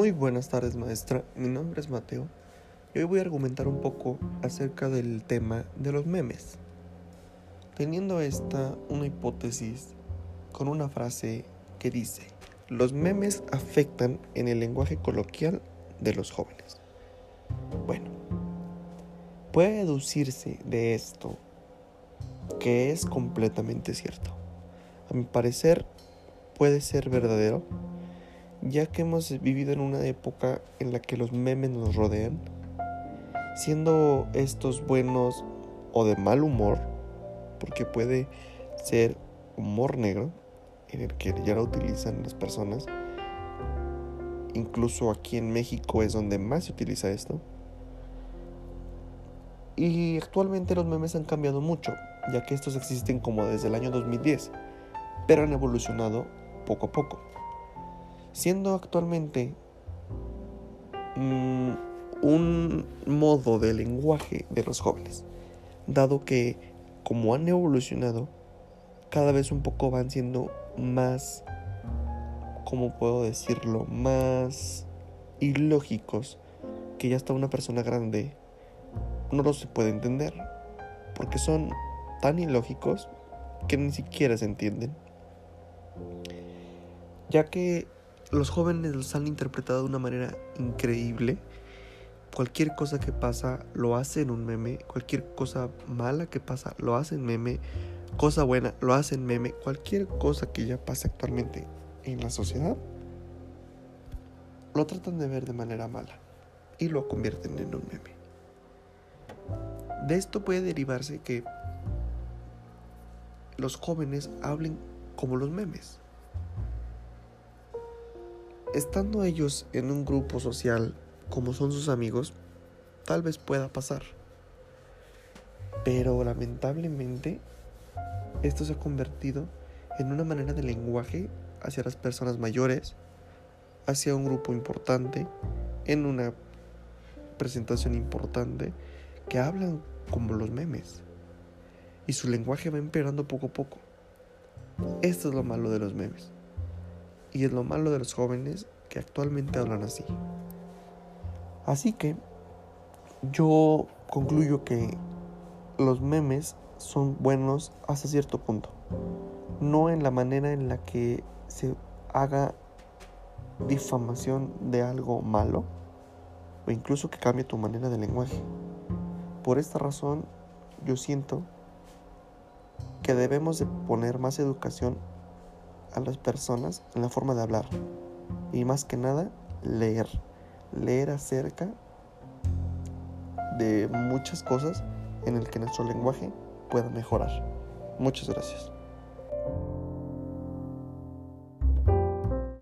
Muy buenas tardes maestra, mi nombre es Mateo y hoy voy a argumentar un poco acerca del tema de los memes. Teniendo esta una hipótesis con una frase que dice, los memes afectan en el lenguaje coloquial de los jóvenes. Bueno, puede deducirse de esto que es completamente cierto. A mi parecer puede ser verdadero ya que hemos vivido en una época en la que los memes nos rodean, siendo estos buenos o de mal humor, porque puede ser humor negro, en el que ya lo utilizan las personas, incluso aquí en México es donde más se utiliza esto. Y actualmente los memes han cambiado mucho, ya que estos existen como desde el año 2010, pero han evolucionado poco a poco siendo actualmente mm, un modo de lenguaje de los jóvenes, dado que como han evolucionado, cada vez un poco van siendo más, ¿cómo puedo decirlo?, más ilógicos, que ya hasta una persona grande no los puede entender, porque son tan ilógicos que ni siquiera se entienden, ya que los jóvenes los han interpretado de una manera increíble. Cualquier cosa que pasa lo hacen un meme. Cualquier cosa mala que pasa lo hacen meme. Cosa buena lo hacen meme. Cualquier cosa que ya pasa actualmente en la sociedad lo tratan de ver de manera mala y lo convierten en un meme. De esto puede derivarse que los jóvenes hablen como los memes estando ellos en un grupo social como son sus amigos, tal vez pueda pasar. Pero lamentablemente, esto se ha convertido en una manera de lenguaje hacia las personas mayores, hacia un grupo importante, en una presentación importante, que hablan como los memes. Y su lenguaje va empeorando poco a poco. Esto es lo malo de los memes. Y es lo malo de los jóvenes que actualmente hablan así. Así que yo concluyo que los memes son buenos hasta cierto punto. No en la manera en la que se haga difamación de algo malo o incluso que cambie tu manera de lenguaje. Por esta razón yo siento que debemos de poner más educación a las personas en la forma de hablar. Y más que nada, leer. Leer acerca de muchas cosas en el que nuestro lenguaje pueda mejorar. Muchas gracias.